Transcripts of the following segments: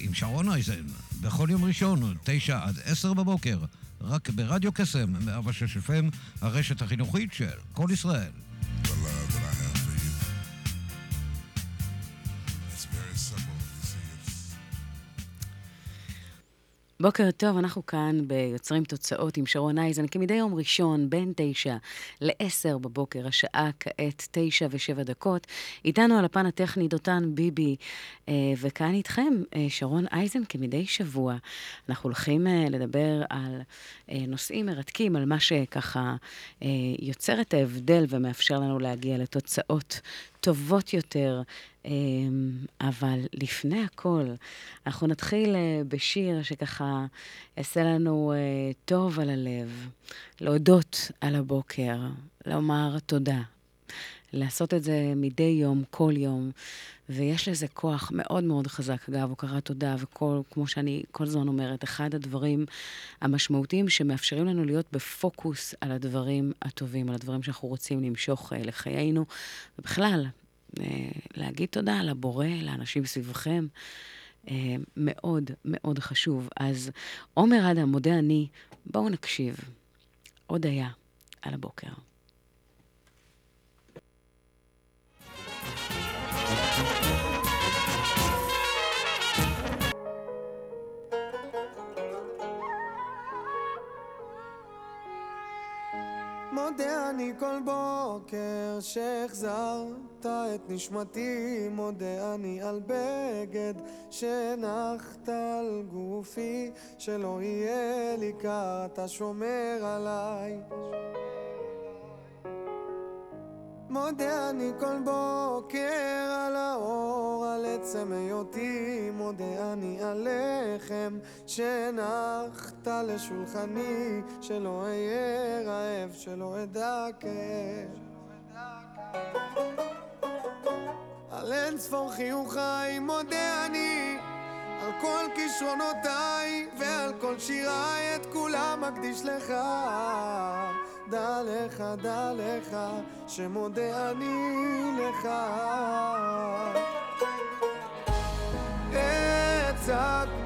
עם שרון אייזן, בכל יום ראשון, תשע עד עשר בבוקר, רק ברדיו קסם, 106 FM, הרשת החינוכית של כל ישראל. בוקר טוב, אנחנו כאן ביוצרים תוצאות עם שרון אייזן, כמדי יום ראשון, בין תשע לעשר בבוקר, השעה כעת תשע ושבע דקות. איתנו על הפן הטכני דותן ביבי, אה, וכאן איתכם אה, שרון אייזן כמדי שבוע. אנחנו הולכים אה, לדבר על נושאים מרתקים, על מה שככה יוצר את ההבדל ומאפשר לנו להגיע לתוצאות טובות יותר. אמ, אבל לפני הכל, אנחנו נתחיל אה, בשיר שככה יעשה לנו אה, טוב על הלב, להודות על הבוקר, לומר תודה, לעשות את זה מדי יום, כל יום, ויש לזה כוח מאוד מאוד חזק. אגב, הוקרת תודה, וכל, כמו שאני כל הזמן אומרת, אחד הדברים המשמעותיים שמאפשרים לנו להיות בפוקוס על הדברים הטובים, על הדברים שאנחנו רוצים למשוך אה, לחיינו, ובכלל, להגיד תודה לבורא, לאנשים סביבכם. אה, מאוד מאוד חשוב. אז עומר אדם, מודה אני, בואו נקשיב. עוד היה על הבוקר. מודה אני כל בוקר שהחזרת את נשמתי, מודה אני על בגד שהנחת על גופי, שלא יהיה לי קר, אתה שומר עליי. מודה אני כל בוקר על האור, על עצם היותי, מודה אני על לחם שהנחת לשולחני, שלא אהיה רעב, שלא אדע כאב. על אין ספור חיוכיי מודה אני על כל כישרונותיי ועל כל שיריי את כולם אקדיש לך דע לך, דע לך, שמודה אני לך. אצעק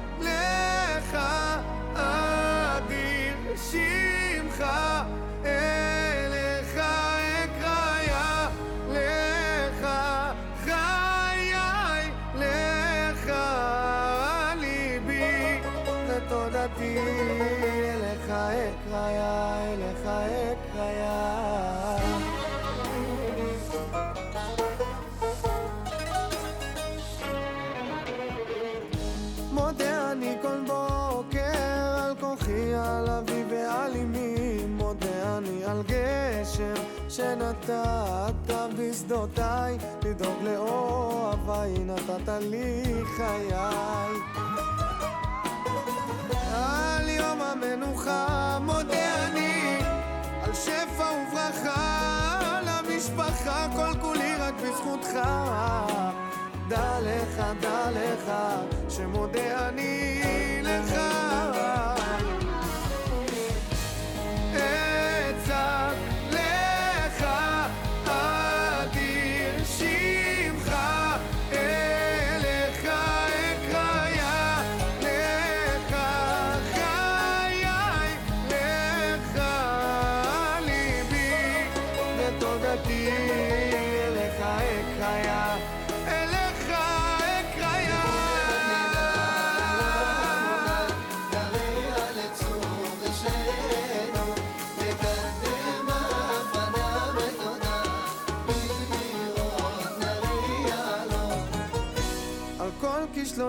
שנתת בשדותיי, לדאוג לאוהביי, נתת לי חיי. על יום המנוחה מודה אני, על שפע וברכה, על המשפחה, כל כולי רק בזכותך. דע לך, דע לך, שמודה אני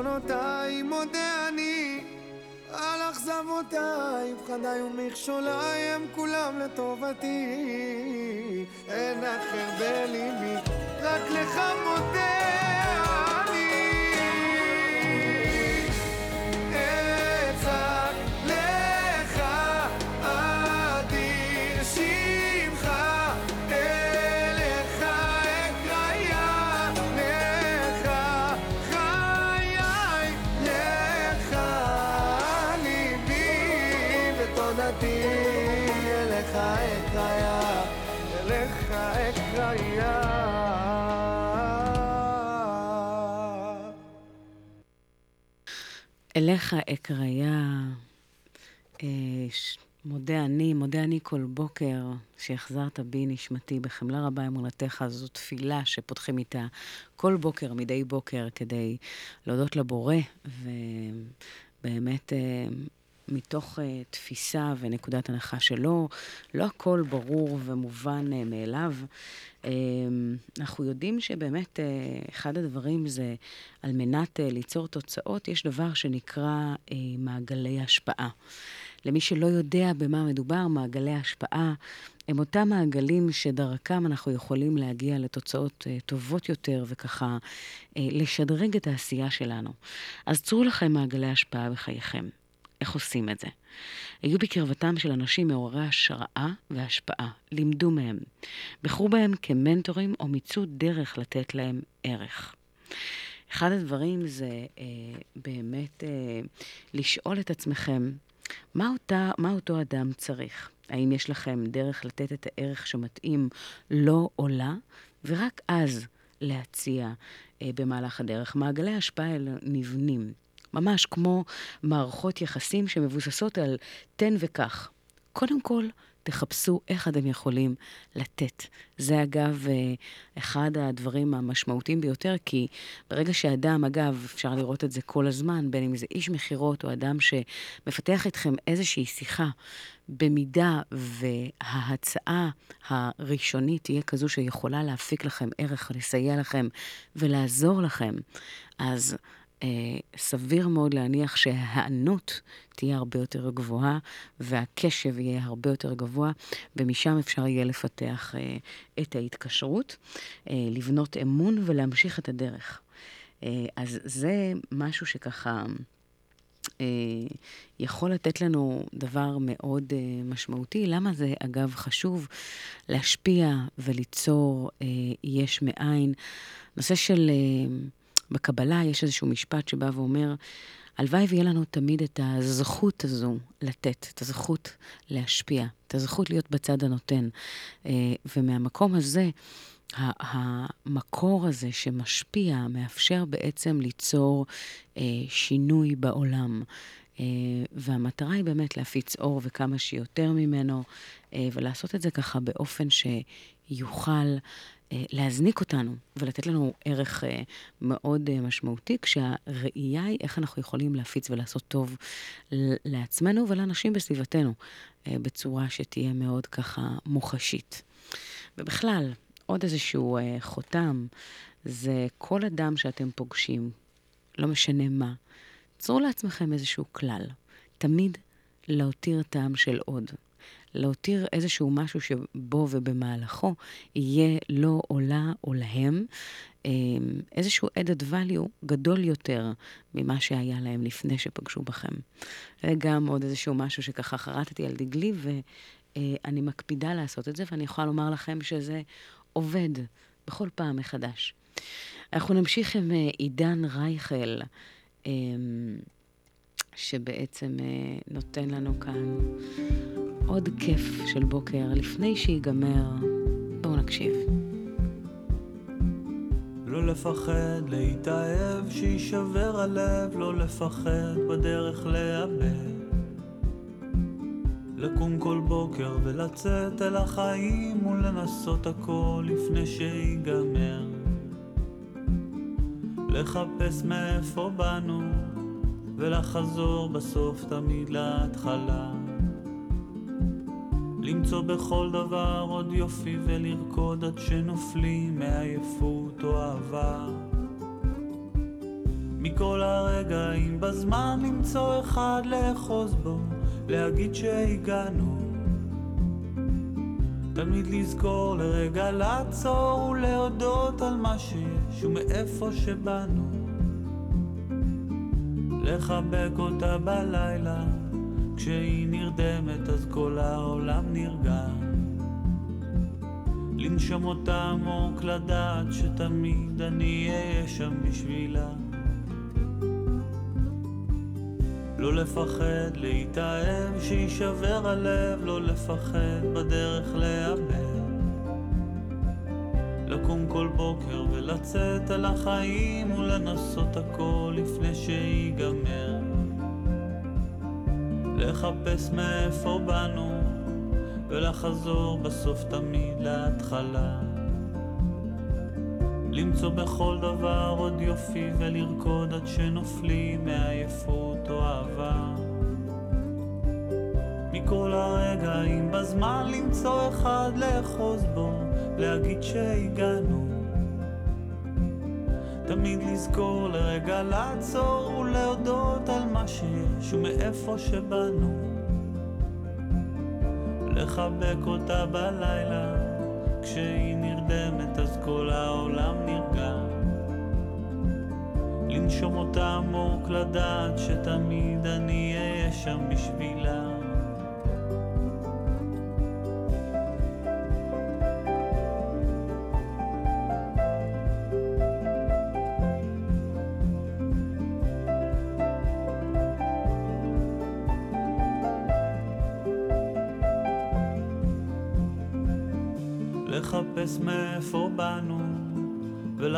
כל כישלונותיי מודה אני, על אכזבותיי, פחדיי ומכשוליי הם כולם לטובתי. אין אחר בליבי, רק לך מודה אליך אקריה, אה, ש- מודה אני, מודה אני כל בוקר שהחזרת בי נשמתי בחמלה רבה אמונתך. זו תפילה שפותחים איתה כל בוקר, מדי בוקר, כדי להודות לבורא, ובאמת אה, מתוך אה, תפיסה ונקודת הנחה שלא, לא הכל ברור ומובן אה, מאליו. אה, אנחנו יודעים שבאמת אה, אחד הדברים זה, על מנת אה, ליצור תוצאות, יש דבר שנקרא אה, מעגלי השפעה. למי שלא יודע במה מדובר, מעגלי השפעה הם אותם מעגלים שדרכם אנחנו יכולים להגיע לתוצאות אה, טובות יותר וככה אה, לשדרג את העשייה שלנו. אז צרו לכם מעגלי השפעה בחייכם. איך עושים את זה? היו בקרבתם של אנשים מעוררי השראה והשפעה, לימדו מהם. בחרו בהם כמנטורים או מיצו דרך לתת להם ערך. אחד הדברים זה אה, באמת אה, לשאול את עצמכם, מה, אותה, מה אותו אדם צריך? האם יש לכם דרך לתת את הערך שמתאים לו או לה? ורק אז להציע אה, במהלך הדרך. מעגלי ההשפעה האלה נבנים, ממש כמו מערכות יחסים שמבוססות על תן וקח. קודם כל, תחפשו איך אתם יכולים לתת. זה אגב אה, אחד הדברים המשמעותיים ביותר, כי ברגע שאדם, אגב, אפשר לראות את זה כל הזמן, בין אם זה איש מכירות או אדם שמפתח איתכם איזושהי שיחה, במידה וההצעה הראשונית תהיה כזו שיכולה להפיק לכם ערך, לסייע לכם ולעזור לכם, אז סביר מאוד להניח שההיענות תהיה הרבה יותר גבוהה והקשב יהיה הרבה יותר גבוה, ומשם אפשר יהיה לפתח אה, את ההתקשרות, אה, לבנות אמון ולהמשיך את הדרך. אה, אז זה משהו שככה... אה, יכול לתת לנו דבר מאוד אה, משמעותי. למה זה, אגב, חשוב להשפיע וליצור אה, יש מאין? נושא של... בקבלה יש איזשהו משפט שבא ואומר, הלוואי ויהיה לנו תמיד את הזכות הזו לתת, את הזכות להשפיע, את הזכות להיות בצד הנותן. אה, ומהמקום הזה, המקור הזה שמשפיע, מאפשר בעצם ליצור אה, שינוי בעולם. אה, והמטרה היא באמת להפיץ אור וכמה שיותר ממנו, ולעשות את זה ככה באופן שיוכל להזניק אותנו ולתת לנו ערך אה, מאוד אה, משמעותי, כשהראייה היא איך אנחנו יכולים להפיץ ולעשות טוב לעצמנו ולאנשים בסביבתנו, אה, בצורה שתהיה מאוד ככה מוחשית. ובכלל, עוד איזשהו אה, חותם, זה כל אדם שאתם פוגשים, לא משנה מה, צרו לעצמכם איזשהו כלל. תמיד להותיר טעם של עוד. להותיר איזשהו משהו שבו ובמהלכו יהיה לו או לה או להם אה, איזשהו added value גדול יותר ממה שהיה להם לפני שפגשו בכם. זה גם עוד איזשהו משהו שככה חרטתי על דגלי, ואני מקפידה לעשות את זה, ואני יכולה לומר לכם שזה עובד בכל פעם מחדש. אנחנו נמשיך עם אה, עידן רייכל. אה, שבעצם אה, נותן לנו כאן עוד כיף של בוקר לפני שיגמר. בואו נקשיב. לא לפחד להתאהב, שיישבר הלב, לא לפחד בדרך לאבד. לקום כל בוקר ולצאת אל החיים ולנסות הכל לפני שיגמר. לחפש מאיפה באנו ולחזור בסוף תמיד להתחלה. למצוא בכל דבר עוד יופי ולרקוד עד שנופלים מעייפות או אהבה. מכל הרגעים בזמן למצוא אחד לאחוז בו, להגיד שהגענו. תמיד לזכור לרגע לעצור ולהודות על מה שיש ומאיפה שבאנו. לחבק אותה בלילה, כשהיא נרדמת אז כל העולם נרגע. לנשום אותה עמוק, לדעת שתמיד אני אהיה שם בשבילה. לא לפחד להתאהב, שיישבר הלב, לא לפחד בדרך לאבד. לקום כל בוקר ולצאת אל החיים ולנסות הכל לפני שיגמר. לחפש מאיפה באנו ולחזור בסוף תמיד להתחלה. למצוא בכל דבר עוד יופי ולרקוד עד שנופלים מעייפות או אהבה. מכל הרגעים בזמן למצוא אחד לאחוז בו, להגיד שהגענו. תמיד לזכור לרגע לעצור ולהודות על מה שיש ומאיפה שבאנו. לחבק אותה בלילה, כשהיא נרדמת אז כל העולם נרגע. לנשום אותה עמוק, לדעת שתמיד אני אהיה שם בשבילה.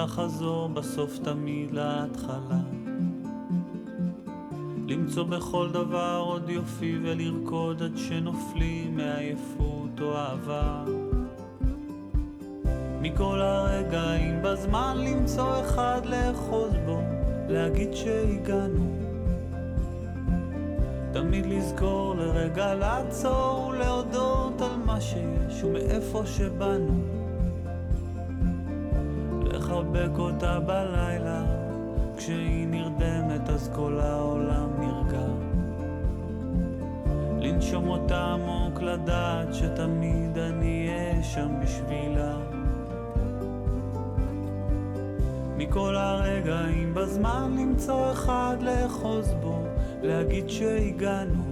ולחזור בסוף תמיד להתחלה. למצוא בכל דבר עוד יופי ולרקוד עד שנופלים מעייפות או אהבה. מכל הרגעים בזמן למצוא אחד לאחוז בו, להגיד שהגענו. תמיד לזכור לרגע לעצור ולהודות על מה שיש ומאיפה שבאנו. לחבק אותה בלילה, כשהיא נרדמת אז כל העולם נרגע. לנשום אותה עמוק, לדעת שתמיד אני אהיה שם בשבילה. מכל הרגעים בזמן למצוא אחד לאחוז בו, להגיד שהגענו.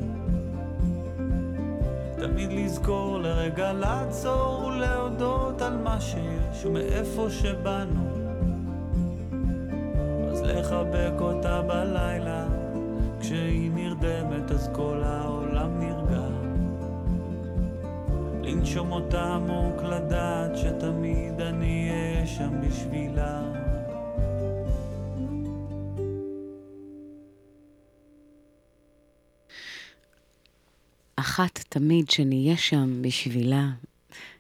תמיד לזכור לרגע לעצור ולהודות על מה שיש ומאיפה שבאנו. בלילה, כשהיא נרדמת אז כל העולם נרגע. לנשום אותה עמוק, לדעת שתמיד אני אהיה שם בשבילה. אחת תמיד שנהיה שם בשבילה.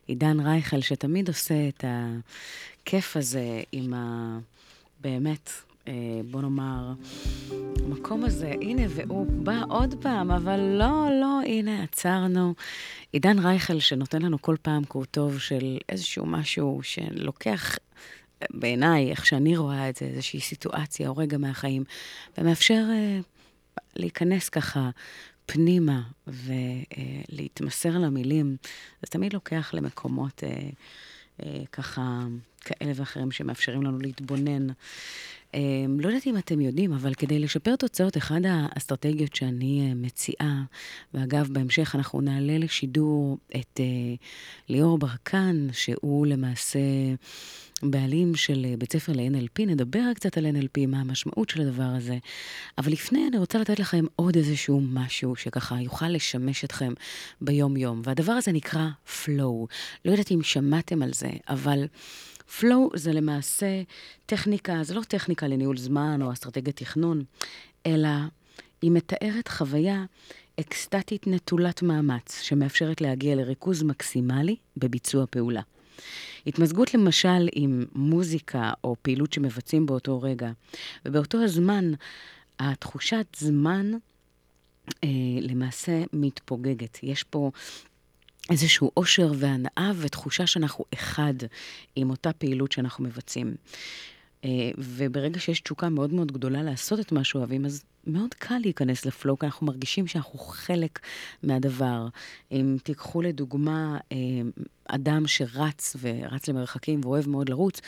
עידן רייכל, שתמיד עושה את הכיף הזה עם ה... באמת, בוא נאמר, המקום הזה, הנה, והוא בא עוד פעם, אבל לא, לא, הנה, עצרנו. עידן רייכל, שנותן לנו כל פעם קור טוב של איזשהו משהו שלוקח, בעיניי, איך שאני רואה את זה, איזושהי סיטואציה או רגע מהחיים, ומאפשר אה, להיכנס ככה פנימה ולהתמסר למילים, זה תמיד לוקח למקומות אה, אה, ככה כאלה ואחרים שמאפשרים לנו להתבונן. אה, לא יודעת אם אתם יודעים, אבל כדי לשפר תוצאות, אחת האסטרטגיות שאני אה, מציעה, ואגב, בהמשך אנחנו נעלה לשידור את אה, ליאור ברקן, שהוא למעשה... בעלים של אה, בית ספר ל-NLP, נדבר קצת על NLP, מה המשמעות של הדבר הזה. אבל לפני, אני רוצה לתת לכם עוד איזשהו משהו שככה יוכל לשמש אתכם ביום-יום, והדבר הזה נקרא flow. לא יודעת אם שמעתם על זה, אבל... flow זה למעשה טכניקה, זה לא טכניקה לניהול זמן או אסטרטגיית תכנון, אלא היא מתארת חוויה אקסטטית נטולת מאמץ, שמאפשרת להגיע לריכוז מקסימלי בביצוע פעולה. התמזגות למשל עם מוזיקה או פעילות שמבצעים באותו רגע, ובאותו הזמן, התחושת זמן אה, למעשה מתפוגגת. יש פה איזשהו אושר והנאה ותחושה שאנחנו אחד עם אותה פעילות שאנחנו מבצעים. אה, וברגע שיש תשוקה מאוד מאוד גדולה לעשות את מה שאוהבים, אז מאוד קל להיכנס לפלואו, כי אנחנו מרגישים שאנחנו חלק מהדבר. אם תיקחו לדוגמה אה, אדם שרץ ורץ למרחקים ואוהב מאוד לרוץ,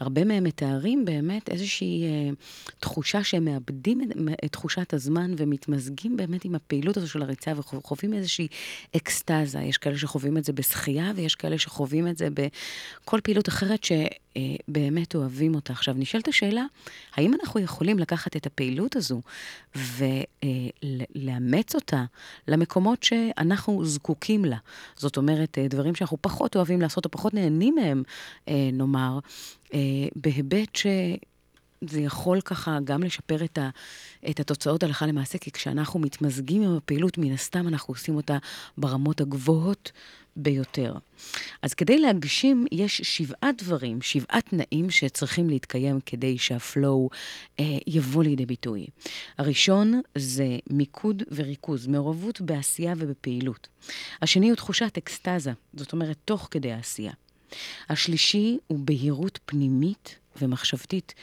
הרבה מהם מתארים באמת איזושהי אה, תחושה שהם מאבדים את, את תחושת הזמן ומתמזגים באמת עם הפעילות הזו של הריצה וחווים איזושהי אקסטזה. יש כאלה שחווים את זה בשחייה ויש כאלה שחווים את זה בכל פעילות אחרת שבאמת אה, אוהבים אותה. עכשיו, נשאלת השאלה, האם אנחנו יכולים לקחת את הפעילות הזו ולאמץ אותה למקומות שאנחנו זקוקים לה? זאת אומרת, דברים שאנחנו פחות... פחות אוהבים לעשות או פחות נהנים מהם, אה, נאמר, אה, בהיבט ש... זה יכול ככה גם לשפר את, ה, את התוצאות הלכה למעשה, כי כשאנחנו מתמזגים עם הפעילות, מן הסתם אנחנו עושים אותה ברמות הגבוהות ביותר. אז כדי להגשים, יש שבעה דברים, שבעה תנאים שצריכים להתקיים כדי שהפלואו אה, יבוא לידי ביטוי. הראשון זה מיקוד וריכוז, מעורבות בעשייה ובפעילות. השני הוא תחושת אקסטזה, זאת אומרת, תוך כדי העשייה. השלישי הוא בהירות פנימית ומחשבתית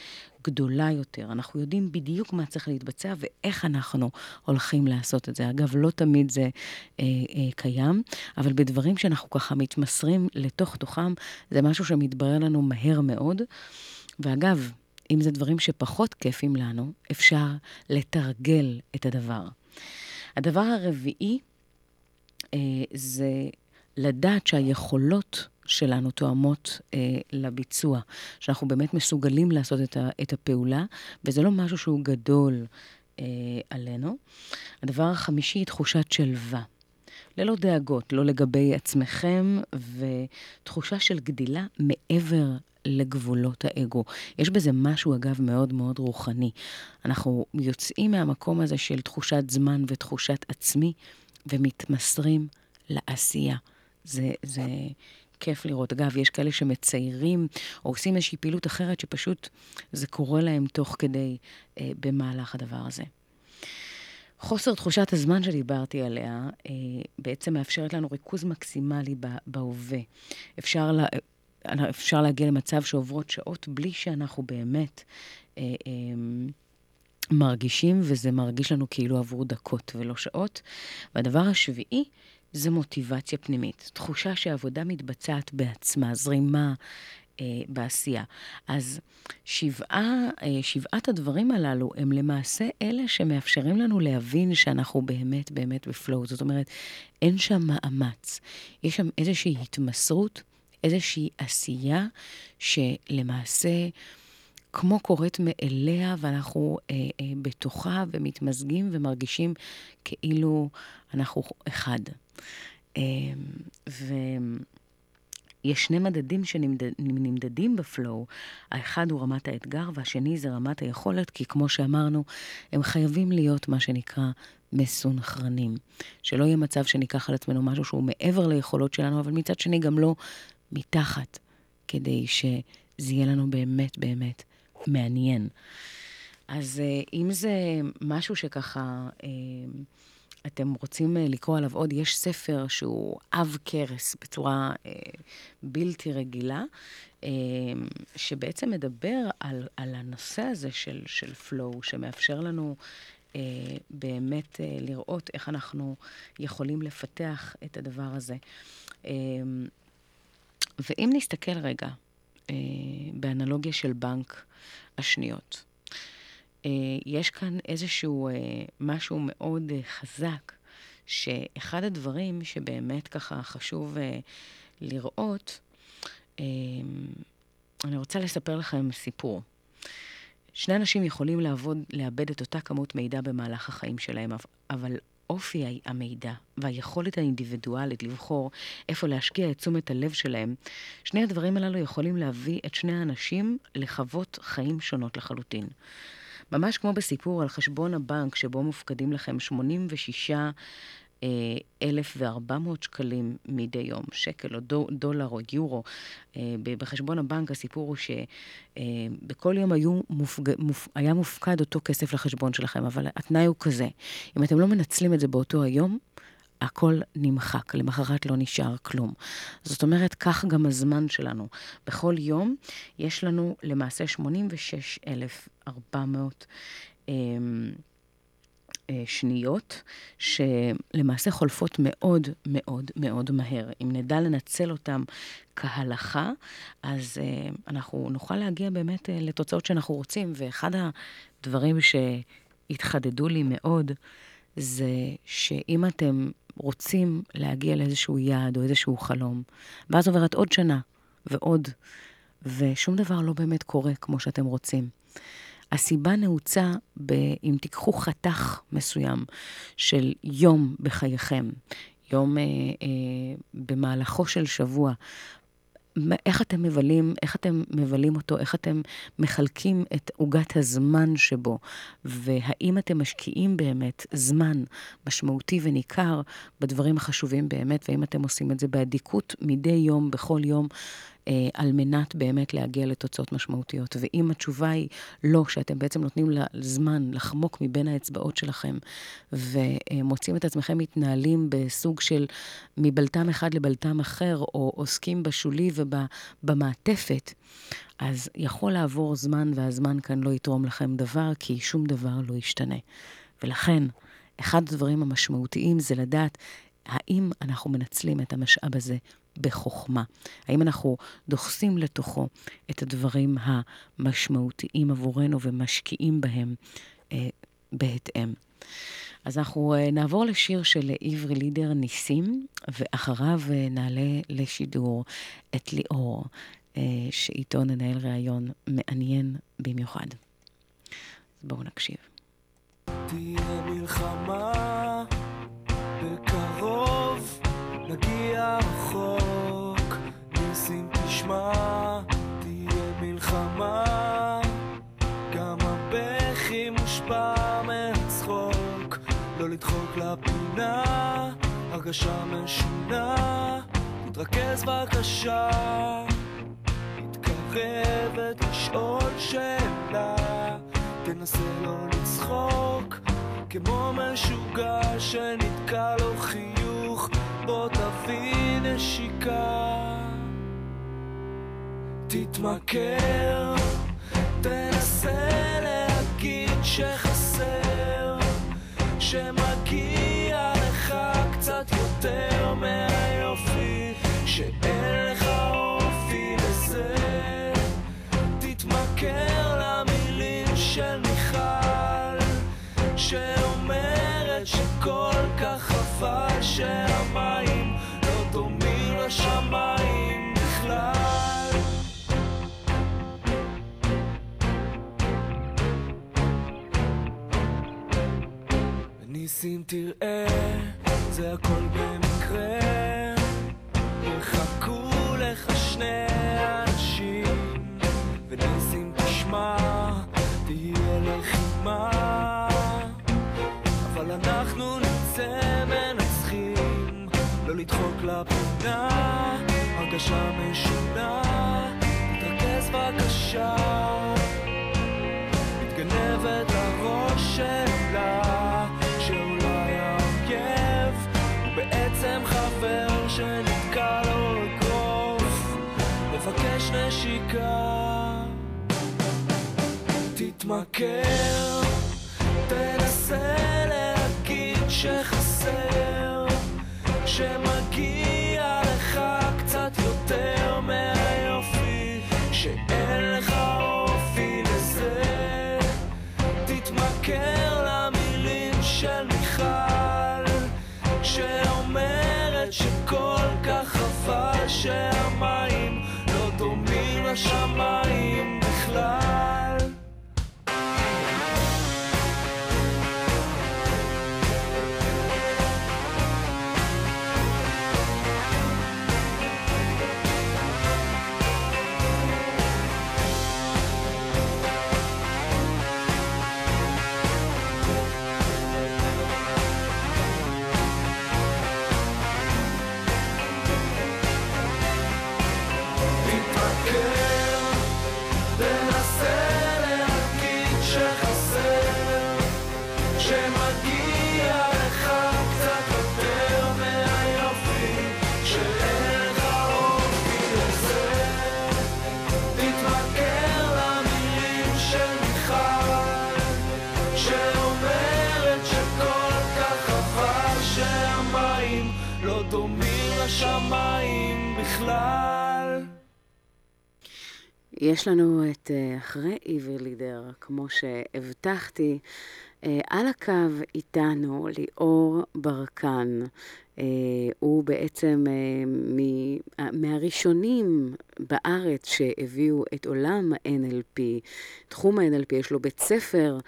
גדולה יותר. אנחנו יודעים בדיוק מה צריך להתבצע ואיך אנחנו הולכים לעשות את זה. אגב, לא תמיד זה אה, אה, קיים, אבל בדברים שאנחנו ככה מתמסרים לתוך תוכם, זה משהו שמתברר לנו מהר מאוד. ואגב, אם זה דברים שפחות כיפים לנו, אפשר לתרגל את הדבר. הדבר הרביעי אה, זה לדעת שהיכולות שלנו תואמות אה, לביצוע, שאנחנו באמת מסוגלים לעשות את, ה, את הפעולה, וזה לא משהו שהוא גדול אה, עלינו. הדבר החמישי, תחושת שלווה. ללא דאגות, לא לגבי עצמכם, ותחושה של גדילה מעבר לגבולות האגו. יש בזה משהו, אגב, מאוד מאוד רוחני. אנחנו יוצאים מהמקום הזה של תחושת זמן ותחושת עצמי, ומתמסרים לעשייה. זה, זה כיף לראות. אגב, יש כאלה שמציירים או עושים איזושהי פעילות אחרת שפשוט זה קורה להם תוך כדי אה, במהלך הדבר הזה. חוסר תחושת הזמן שדיברתי עליה אה, בעצם מאפשרת לנו ריכוז מקסימלי בהווה. אפשר, לה, אה, אפשר להגיע למצב שעוברות שעות בלי שאנחנו באמת אה, אה, מרגישים, וזה מרגיש לנו כאילו עברו דקות ולא שעות. והדבר השביעי, זה מוטיבציה פנימית, תחושה שהעבודה מתבצעת בעצמה, זרימה אה, בעשייה. אז שבעה, אה, שבעת הדברים הללו הם למעשה אלה שמאפשרים לנו להבין שאנחנו באמת באמת בפלואו. זאת אומרת, אין שם מאמץ, יש שם איזושהי התמסרות, איזושהי עשייה שלמעשה... כמו קורית מאליה, ואנחנו אה, אה, בתוכה ומתמזגים ומרגישים כאילו אנחנו אחד. אה, ויש שני מדדים שנמדדים בפלואו. האחד הוא רמת האתגר, והשני זה רמת היכולת, כי כמו שאמרנו, הם חייבים להיות מה שנקרא מסונכרנים. שלא יהיה מצב שניקח על עצמנו משהו שהוא מעבר ליכולות שלנו, אבל מצד שני גם לא מתחת, כדי שזה יהיה לנו באמת באמת מעניין. אז אה, אם זה משהו שככה אה, אתם רוצים אה, לקרוא עליו עוד, יש ספר שהוא עב כרס בצורה בלתי רגילה, שבעצם מדבר על, על הנושא הזה של, של flow, שמאפשר לנו באמת לראות איך אנחנו יכולים לפתח את הדבר הזה. ואם נסתכל רגע באנלוגיה של בנק, השניות. אה, יש כאן איזשהו אה, משהו מאוד אה, חזק, שאחד הדברים שבאמת ככה חשוב לראות, אני רוצה לספר לכם סיפור. שני אנשים יכולים לעבוד, לאבד את אותה כמות מידע במהלך החיים שלהם, אבל אופי המידע והיכולת האינדיבידואלית לבחור איפה להשקיע את תשומת הלב שלהם, שני הדברים הללו יכולים להביא את שני האנשים לחוות חיים שונות לחלוטין. ממש כמו בסיפור על חשבון הבנק שבו מופקדים לכם 86 1,400 שקלים מדי יום, שקל או דולר או יורו. אה, בחשבון הבנק הסיפור הוא שבכל יום היו מופג... מופ... היה מופקד אותו כסף לחשבון שלכם, אבל התנאי הוא כזה, אם אתם לא מנצלים את זה באותו היום, הכל נמחק, למחרת לא נשאר כלום. זאת אומרת, כך גם הזמן שלנו. בכל יום יש לנו למעשה 86,400 אה, שניות, שלמעשה חולפות מאוד מאוד מאוד מהר. אם נדע לנצל אותם כהלכה, אז uh, אנחנו נוכל להגיע באמת uh, לתוצאות שאנחנו רוצים. ואחד הדברים שהתחדדו לי מאוד, זה שאם אתם רוצים להגיע לאיזשהו יעד או איזשהו חלום, ואז עוברת עוד שנה ועוד, ושום דבר לא באמת קורה כמו שאתם רוצים. הסיבה נעוצה ב... אם תיקחו חתך מסוים של יום בחייכם, יום אה, אה, במהלכו של שבוע, איך אתם מבלים, איך אתם מבלים אותו, איך אתם מחלקים את עוגת הזמן שבו, והאם אתם משקיעים באמת זמן משמעותי וניכר בדברים החשובים באמת, והאם אתם עושים את זה באדיקות מדי יום, בכל יום, על מנת באמת להגיע לתוצאות משמעותיות. ואם התשובה היא לא, שאתם בעצם נותנים לזמן לחמוק מבין האצבעות שלכם, ומוצאים את עצמכם מתנהלים בסוג של מבלטם אחד לבלטם אחר, או עוסקים בשולי ובמעטפת, אז יכול לעבור זמן, והזמן כאן לא יתרום לכם דבר, כי שום דבר לא ישתנה. ולכן, אחד הדברים המשמעותיים זה לדעת האם אנחנו מנצלים את המשאב הזה בחוכמה? האם אנחנו דוחסים לתוכו את הדברים המשמעותיים עבורנו ומשקיעים בהם אה, בהתאם? אז אנחנו אה, נעבור לשיר של עברי לידר ניסים, ואחריו אה, נעלה לשידור את ליאור, אה, שאיתו ננהל ראיון מעניין במיוחד. אז בואו נקשיב. תהיה מלחמה תשמע, תהיה מלחמה. גם הבכי מושפע מהצחוק, לא לדחוק לפינה, הרגשה משונה, תתרכז בבקשה. מתקרבת לשאול שאלה, תנסה לא לצחוק, כמו משוגע שנתקע לו חיוך. בוא תביא נשיקה תתמכר, תנסה להגיד שחסר שמגיע לך קצת יותר מהיופי שאין לך אופי לזה. תתמכר למילים של מיכל שאומרת שכל כך חבל שהמים לא דומים לשמיים בכלל ניסים תראה, זה הכל במקרה. יחכו לך שני אנשים וניסים תשמע, תהיה לחימה. אבל אנחנו נצא מנצחים לא לדחוק לפינה, הרגשה משונה תתרכז בבקשה. מתגנבת לראש שלה בעצם חבר שנתקע לו אגרוף מבקש נשיקה. תתמכר תנסה להגיד שחסר שמגיע לך קצת יותר מהיופי דומים יש לנו את אה, אחרי עבר לידר, כמו שהבטחתי, אה, על הקו איתנו ליאור ברקן. אה, הוא בעצם מהראשונים בארץ שהביאו את עולם ה-NLP, תחום ה-NLP, יש לו בית ספר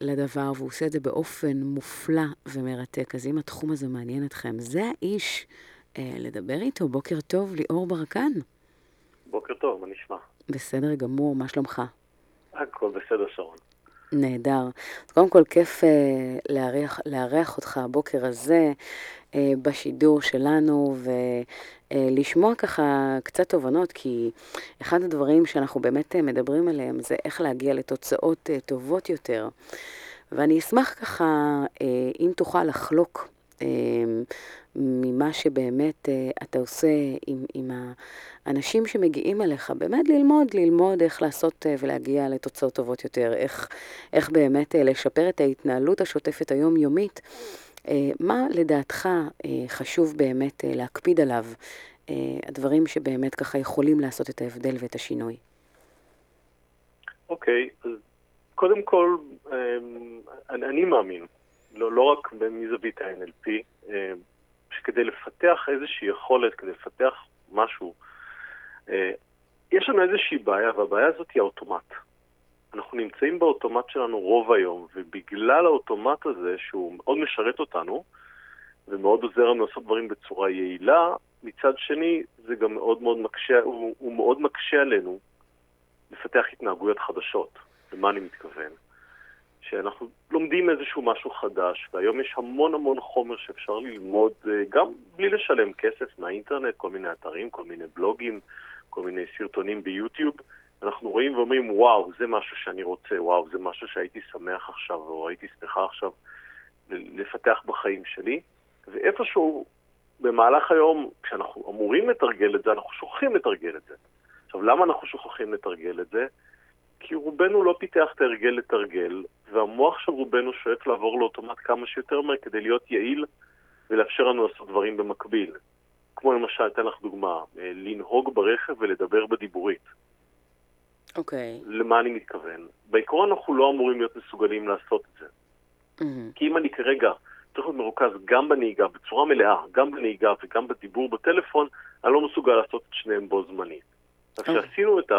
לדבר, והוא עושה את זה באופן מופלא ומרתק. אז אם התחום הזה מעניין אתכם, זה האיש לדבר איתו. בוקר טוב, ליאור ברקן. בוקר טוב, מה נשמע? בסדר גמור, מה שלומך? הכל בסדר, שרון. נהדר. אז קודם כל, כיף uh, לארח, לארח אותך הבוקר הזה uh, בשידור שלנו, ולשמוע uh, ככה קצת תובנות, כי אחד הדברים שאנחנו באמת uh, מדברים עליהם זה איך להגיע לתוצאות uh, טובות יותר. ואני אשמח ככה, uh, אם תוכל לחלוק uh, ממה שבאמת uh, אתה עושה עם, עם האנשים שמגיעים אליך, באמת ללמוד, ללמוד איך לעשות uh, ולהגיע לתוצאות טובות יותר, איך, איך באמת uh, לשפר את ההתנהלות השוטפת היומיומית. מה לדעתך חשוב באמת להקפיד עליו, הדברים שבאמת ככה יכולים לעשות את ההבדל ואת השינוי? אוקיי, okay, אז קודם כל, אני, מאמין, לא, לא רק מזווית ה-NLP, שכדי לפתח איזושהי יכולת, כדי לפתח משהו, אה, יש לנו איזושהי בעיה, והבעיה הזאת היא האוטומט. אנחנו נמצאים באוטומט שלנו רוב היום, ובגלל האוטומט הזה, שהוא מאוד משרת אותנו, ומאוד עוזר לנו לעשות דברים בצורה יעילה, מצד שני, זה גם מאוד מאוד מקשה, הוא, הוא מאוד מקשה עלינו לפתח התנהגויות חדשות. למה אני מתכוון? שאנחנו לומדים איזשהו משהו חדש, והיום יש המון המון חומר שאפשר ללמוד אה, גם בלי לשלם כסף מהאינטרנט, כל מיני אתרים, כל מיני בלוגים, כל מיני סרטונים ביוטיוב. אנחנו רואים ואומרים, וואו, זה משהו שאני רוצה, וואו, זה משהו שהייתי שמח עכשיו, או הייתי שמחה עכשיו לפתח בחיים שלי. ואיפשהו במהלך היום, כשאנחנו אמורים לתרגל את זה, אנחנו שוכחים לתרגל את זה. עכשיו, למה אנחנו שוכחים לתרגל את זה? כי רובנו לא פיתח את ההרגל לתרגל, והמוח של רובנו שואף לעבור לאוטומט כמה שיותר מהר כדי להיות יעיל ולאפשר לנו לעשות דברים במקביל. כמו למשל, אתן לך דוגמה, אה, לנהוג ברכב ולדבר בדיבורית. אוקיי. Okay. למה אני מתכוון? בעיקרון אנחנו לא אמורים להיות מסוגלים לעשות את זה. Mm-hmm. כי אם אני כרגע צריך להיות מרוכז גם בנהיגה, בצורה מלאה, גם בנהיגה וגם בדיבור בטלפון, אני לא מסוגל לעשות את שניהם בו זמנית. אז okay. כשעשינו את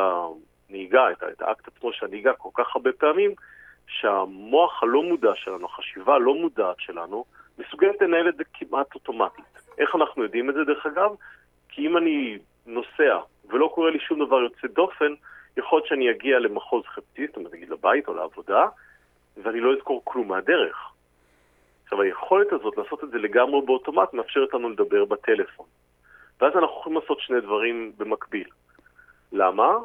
הנהיגה, את, את האקט עצמו של הנהיגה כל כך הרבה פעמים, שהמוח הלא מודע שלנו, החשיבה הלא מודעת שלנו, מסוגלת לנהל את זה כמעט אוטומטית. איך אנחנו יודעים את זה דרך אגב? כי אם אני נוסע ולא קורה לי שום דבר יוצא דופן, יכול להיות שאני אגיע למחוז חפצי, זאת אומרת נגיד לבית או לעבודה, ואני לא אזכור כלום מהדרך. עכשיו היכולת הזאת לעשות את זה לגמרי באוטומט מאפשרת לנו לדבר בטלפון. ואז אנחנו יכולים לעשות שני דברים במקביל. למה?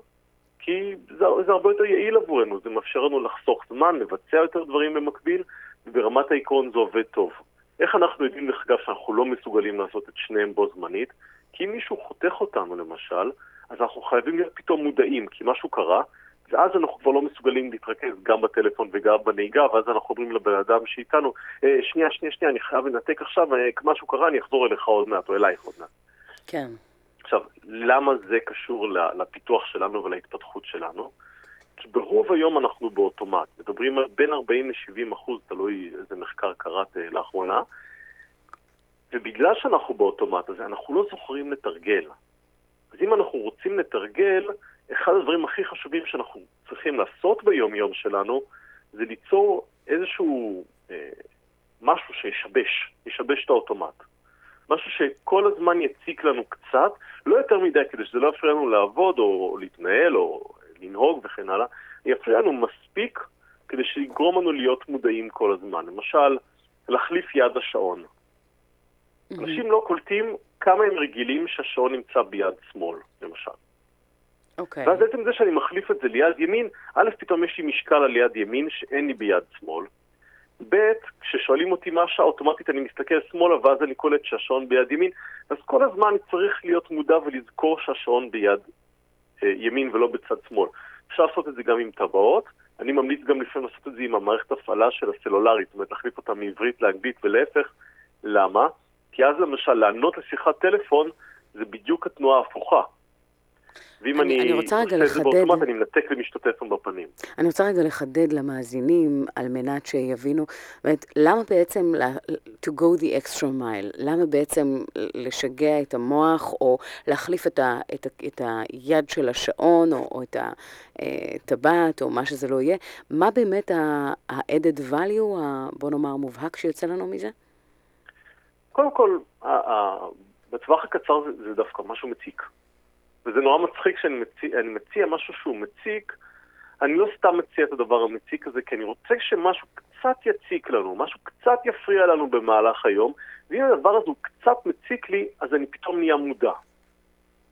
כי זה, זה הרבה יותר יעיל עבורנו, זה מאפשר לנו לחסוך זמן, לבצע יותר דברים במקביל, וברמת העיקרון זה עובד טוב. איך אנחנו יודעים, דרך אגב, שאנחנו לא מסוגלים לעשות את שניהם בו זמנית? כי אם מישהו חותך אותנו למשל, אז אנחנו חייבים להיות פתאום מודעים, כי משהו קרה, ואז אנחנו כבר לא מסוגלים להתרכז גם בטלפון וגם בנהיגה, ואז אנחנו אומרים לבן אדם שאיתנו, אה, שנייה, שנייה, שנייה, אני חייב לנתק עכשיו, אה, משהו קרה, אני אחזור אליך עוד מעט, או אלייך עוד מעט. כן. עכשיו, למה זה קשור לפיתוח שלנו ולהתפתחות שלנו? כי ברוב היום אנחנו באוטומט, מדברים על בין 40 ל-70 אחוז, תלוי איזה מחקר קראת אה, לאחרונה, ובגלל שאנחנו באוטומט הזה, אנחנו לא זוכרים לתרגל. אז אם אנחנו רוצים לתרגל, אחד הדברים הכי חשובים שאנחנו צריכים לעשות ביום-יום שלנו, זה ליצור איזשהו אה, משהו שישבש, ישבש את האוטומט. משהו שכל הזמן יציק לנו קצת, לא יותר מדי כדי שזה לא יפריע לנו לעבוד או להתנהל או לנהוג וכן הלאה, יפריע לנו מספיק כדי שיגרום לנו להיות מודעים כל הזמן. למשל, להחליף יד השעון. Mm-hmm. אנשים לא קולטים כמה הם רגילים שהשעון נמצא ביד שמאל, למשל. אוקיי. Okay. ואז בעצם זה שאני מחליף את זה ליד ימין, א', פתאום יש לי משקל על יד ימין שאין לי ביד שמאל. ב', כששואלים אותי מה השעה, אוטומטית אני מסתכל שמאלה ואז אני קולט שהשעון ביד ימין, אז כל הזמן צריך להיות מודע ולזכור שהשעון ביד אה, ימין ולא בצד שמאל. אפשר לעשות את זה גם עם טבעות, אני ממליץ גם לפעמים לעשות את זה עם המערכת הפעלה של הסלולרית, זאת אומרת להחליף אותה מעברית לאנגלית ולהפך. למה? כי אז למשל לענות לשיחת טלפון זה בדיוק התנועה ההפוכה. ואם אני- אני, אני רוצה רגע עושה את זה. באוטומט, אני מנתק ומשתתף בפנים. אני רוצה רגע לחדד למאזינים על מנת שיבינו, באמת, למה בעצם to go the extra mile? למה בעצם לשגע את המוח או להחליף את, ה, את, ה, את היד של השעון או, או את הטבעת או מה שזה לא יהיה? מה באמת ה-added value, ה- בוא נאמר, המובהק שיוצא לנו מזה? קודם כל, בטווח הקצר זה, זה דווקא משהו מציק. וזה נורא מצחיק שאני מציע, מציע משהו שהוא מציק, אני לא סתם מציע את הדבר המציק הזה, כי אני רוצה שמשהו קצת יציק לנו, משהו קצת יפריע לנו במהלך היום, ואם הדבר הזה הוא קצת מציק לי, אז אני פתאום נהיה מודע.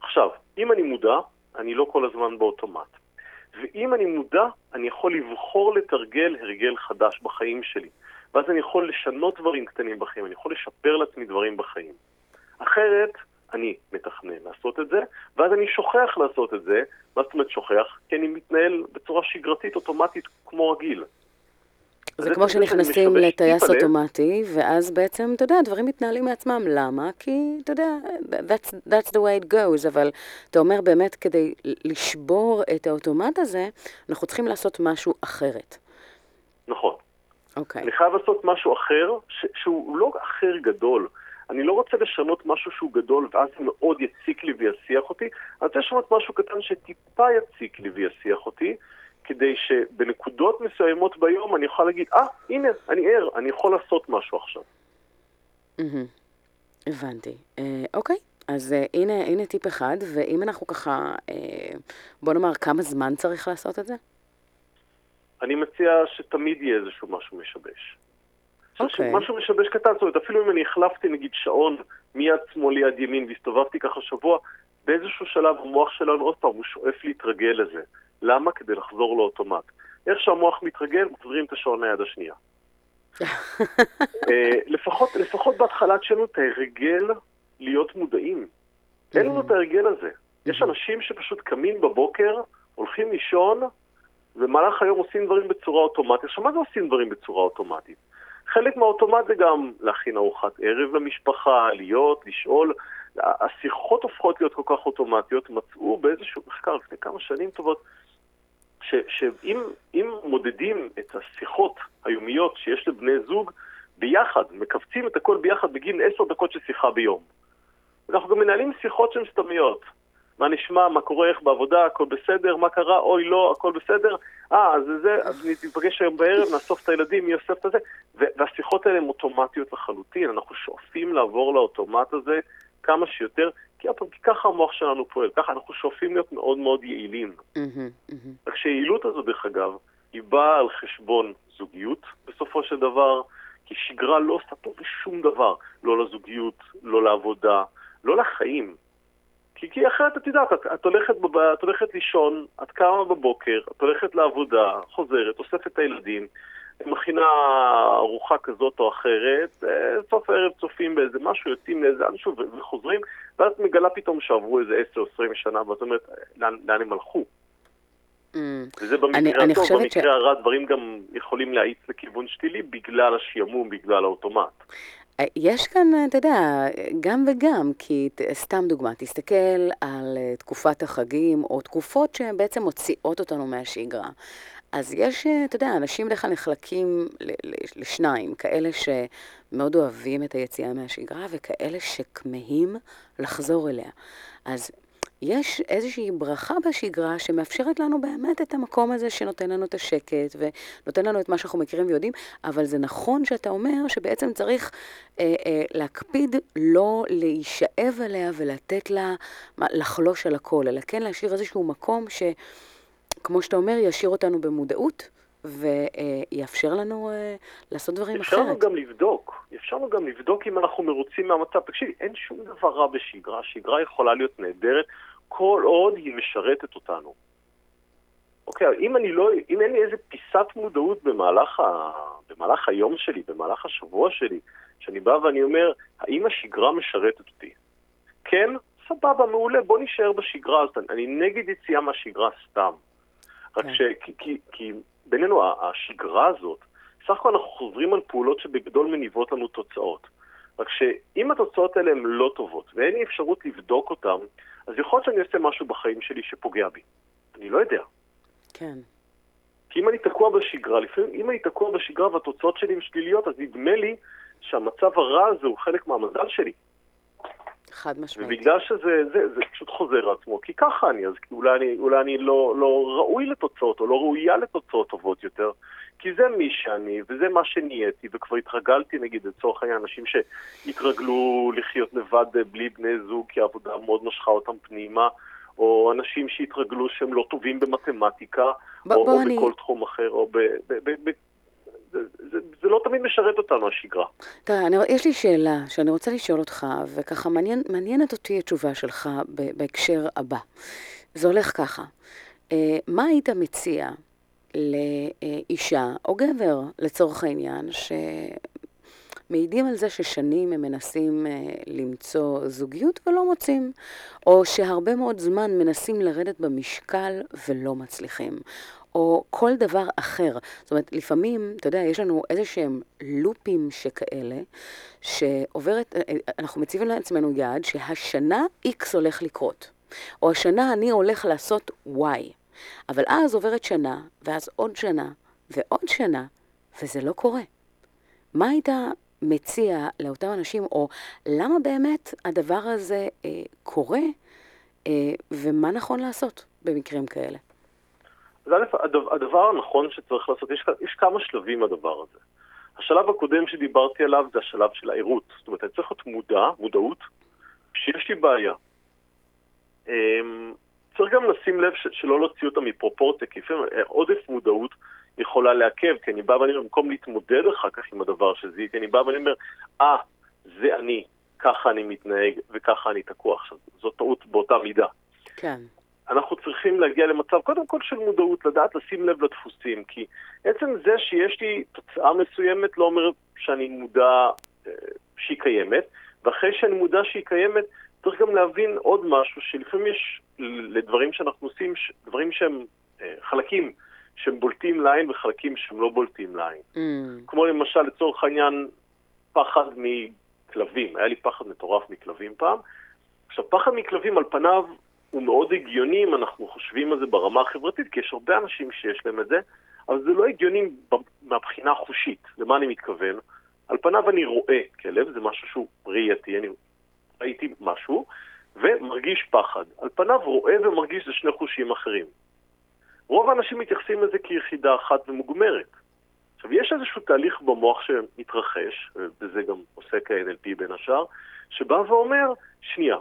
עכשיו, אם אני מודע, אני לא כל הזמן באוטומט. ואם אני מודע, אני יכול לבחור לתרגל הרגל חדש בחיים שלי. ואז אני יכול לשנות דברים קטנים בחיים, אני יכול לשפר לעצמי דברים בחיים. אחרת, אני מתכנן לעשות את זה, ואז אני שוכח לעשות את זה. מה זאת אומרת שוכח? כי אני מתנהל בצורה שגרתית, אוטומטית, כמו רגיל. זה כמו שנכנסים לטייס. אוטומטי, ואז בעצם, אתה יודע, דברים מתנהלים מעצמם. למה? כי, אתה יודע, that's, that's the way it goes, אבל אתה אומר באמת, כדי לשבור את האוטומט הזה, אנחנו צריכים לעשות משהו אחרת. נכון. אוקיי. אני חייב לעשות משהו אחר, ש- שהוא לא אחר גדול. אני לא רוצה לשנות משהו שהוא גדול ואז זה מאוד יציק לי ויסיח אותי, אני רוצה לשנות משהו קטן שטיפה יציק לי ויסיח אותי, כדי שבנקודות מסוימות ביום אני אוכל להגיד, אה, הנה, אני ער, אני יכול לעשות משהו עכשיו. הבנתי. אה, אוקיי, אז אה, הנה, הנה טיפ אחד, ואם אנחנו ככה, אה, בוא נאמר, כמה זמן צריך לעשות את זה? אני מציע שתמיד יהיה איזשהו משהו משבש. עכשיו, אוקיי. משהו משבש קטן, זאת אומרת, אפילו אם אני החלפתי נגיד שעון מיד שמאל ליד ימין והסתובבתי ככה שבוע, באיזשהו שלב המוח שלנו עוד פעם, הוא שואף להתרגל לזה. למה? כדי לחזור לאוטומט. איך שהמוח מתרגל, מחזירים את השעון ליד השנייה. אה, לפחות, לפחות בהתחלה שלנו את ההרגל להיות מודעים. אין לנו את ההרגל הזה. יש אנשים שפשוט קמים בבוקר, הולכים לישון, במהלך היום עושים דברים בצורה אוטומטית. עכשיו, מה זה עושים דברים בצורה אוטומטית? חלק מהאוטומט זה גם להכין ארוחת ערב למשפחה, להיות, לשאול. השיחות הופכות להיות כל כך אוטומטיות. מצאו באיזשהו מחקר לפני כמה שנים טובות, שאם אם מודדים את השיחות היומיות שיש לבני זוג ביחד, מכווצים את הכל ביחד בגין עשר דקות של שיחה ביום. אנחנו גם מנהלים שיחות שהן סתמיות. מה נשמע, מה קורה, איך בעבודה, הכל בסדר, מה קרה, אוי לא, הכל בסדר, אה, אז זה, אז ניפגש היום בערב, נאסוף את הילדים, מי אוסף את זה, והשיחות האלה הן אוטומטיות לחלוטין, אנחנו שואפים לעבור לאוטומט הזה כמה שיותר, כי, ככה המוח שלנו פועל, ככה אנחנו שואפים להיות מאוד מאוד יעילים. רק שהיעילות הזו, דרך אגב, היא באה על חשבון זוגיות בסופו של דבר, כי שגרה לא עושה טוב לשום דבר, לא לזוגיות, לא לעבודה, לא לחיים. כי, כי אחרת, את יודעת, את, את, הולכת. את הולכת לישון, את קמה בבוקר, את הולכת לעבודה, חוזרת, אוספת את הילדים, מכינה ארוחה כזאת או אחרת, אה, סוף הערב צופים באיזה משהו, יוצאים לאיזה אנשהו וחוזרים, ואז את מגלה פתאום שעברו איזה 10-20 שנה, ואת אומרת, לאן, לאן הם הלכו? אמ, וזה במקרה אני- הטוב, אני חושבת ש- במקרה הרע דברים גם יכולים להאיץ לכיוון שלילי בגלל השעמום, בגלל האוטומט. אה, יש כאן, אה, אתה יודע, גם וגם, כי סתם דוגמה, תסתכל על אה, תקופת החגים, או תקופות שהן בעצם מוציאות אותנו מהשגרה. אז יש, אתה יודע, אנשים בדרך כלל נחלקים לשניים, כאלה שמאוד אוהבים את היציאה מהשגרה, וכאלה שכמהים לחזור אליה. אז יש איזושהי ברכה בשגרה שמאפשרת לנו באמת את המקום הזה שנותן לנו את השקט ונותן לנו את מה שאנחנו מכירים ויודעים, אבל זה נכון שאתה אומר שבעצם צריך אה, אה, להקפיד לא להישאב עליה ולתת לה מה, לחלוש על הכל, אלא כן להשאיר איזשהו מקום שכמו שאתה אומר, ישאיר אותנו במודעות ויאפשר לנו אה, לעשות דברים אפשר אחרת. לנו גם לבדוק, אפשר לנו גם לבדוק אם אנחנו מרוצים מהמצב. תקשיבי, אין שום דבר רע בשגרה, שגרה יכולה להיות נהדרת כל עוד היא משרתת אותנו. אוקיי, אם אני לא, אם אין לי איזה פיסת מודעות במהלך, ה, במהלך היום שלי, במהלך השבוע שלי, שאני בא ואני אומר, האם השגרה משרתת אותי? כן, סבבה, מעולה, בוא נישאר בשגרה הזאת. אני נגד יציאה מהשגרה סתם. רק כן. ש... כי, כי, כי בינינו, השגרה הזאת, סך הכל אנחנו חוזרים על פעולות שבגדול מניבות לנו תוצאות. רק שאם התוצאות האלה הן לא טובות ואין לי אפשרות לבדוק אותן, אז יכול להיות שאני אעשה משהו בחיים שלי שפוגע בי. אני לא יודע. כן. כי אם אני תקוע בשגרה, לפעמים אם אני תקוע בשגרה והתוצאות שלי הן שליליות, אז נדמה לי שהמצב הרע הזה הוא חלק מהמזל שלי. חד משמעית. ובגלל שזה זה, זה פשוט חוזר על עצמו, כי ככה אני, אז אולי אני, אולי אני לא, לא ראוי לתוצאות, או לא ראויה לתוצאות טובות יותר, כי זה מי שאני, וזה מה שנהייתי, וכבר התרגלתי, נגיד, לצורך העניין, אנשים שהתרגלו לחיות לבד אה, בלי בני זוג, כי העבודה מאוד משכה אותם פנימה, או אנשים שהתרגלו שהם לא טובים במתמטיקה, ב- או, או אני- בכל תחום אחר, או ב... ב, ב, ב זה, זה, זה לא תמיד משרת אותנו, השגרה. תראה, אני, יש לי שאלה שאני רוצה לשאול אותך, וככה מעניין, מעניינת אותי התשובה שלך ב, בהקשר הבא. זה הולך ככה, אה, מה היית מציע לאישה או גבר, לצורך העניין, שמעידים על זה ששנים הם מנסים אה, למצוא זוגיות ולא מוצאים, או שהרבה מאוד זמן מנסים לרדת במשקל ולא מצליחים, או כל דבר אחר. זאת אומרת, לפעמים, אתה יודע, יש לנו איזה שהם לופים שכאלה, שעוברת, אה, אה, אנחנו מציבים לעצמנו יעד שהשנה X הולך לקרות, או השנה אני הולך לעשות Y. אבל אז עוברת שנה, ואז עוד שנה, ועוד שנה, וזה לא קורה. מה היית מציע לאותם אנשים, או למה באמת הדבר הזה אה, קורה, אה, ומה נכון לעשות במקרים כאלה? אז א', הדבר, הדבר הנכון שצריך לעשות, יש, יש כמה שלבים לדבר הזה. השלב הקודם שדיברתי עליו זה השלב של הערות. זאת אומרת, אני צריך להיות מודע, מודעות, שיש לי בעיה. אמ, צריך גם לשים לב שלא להוציא אותה מפרופורציה, כי לפעמים אה, עודף מודעות יכולה לעכב, כי אני בא ואני אומר, במקום להתמודד אחר כך עם הדבר שזיהיתי, אני בא ואני אומר, אה, זה אני, ככה אני מתנהג וככה אני תקוע עכשיו. זו טעות באותה מידה. כן. אנחנו צריכים להגיע למצב, קודם כל של מודעות, לדעת לשים לב לדפוסים, כי עצם זה שיש לי תוצאה מסוימת לא אומר שאני מודע אה, שהיא קיימת, ואחרי שאני מודע שהיא קיימת, צריך גם להבין עוד משהו, שלפעמים יש לדברים שאנחנו עושים, דברים שהם אה, חלקים שהם בולטים לעין וחלקים שהם לא בולטים לעין. Mm, כמו למשל, לצורך העניין, פחד מכלבים. היה לי פחד מטורף מכלבים פעם. עכשיו, פחד מכלבים על פניו הוא מאוד הגיוני אם אנחנו חושבים על זה ברמה החברתית, כי יש הרבה אנשים שיש להם את זה, אבל זה לא הגיוני מהבחינה החושית. למה אני מתכוון? על פניו אני רואה כלב, זה משהו שהוא ראייתי, אני ראיתי משהו, ומרגיש פחד. על פניו רואה ומרגיש זה שני חושים אחרים. רוב האנשים מתייחסים לזה כיחידה אחת ומוגמרת. עכשיו, יש איזשהו תהליך במוח שמתרחש, ובזה גם עוסק ה-NLP בין השאר, שבא ואומר, שנייה,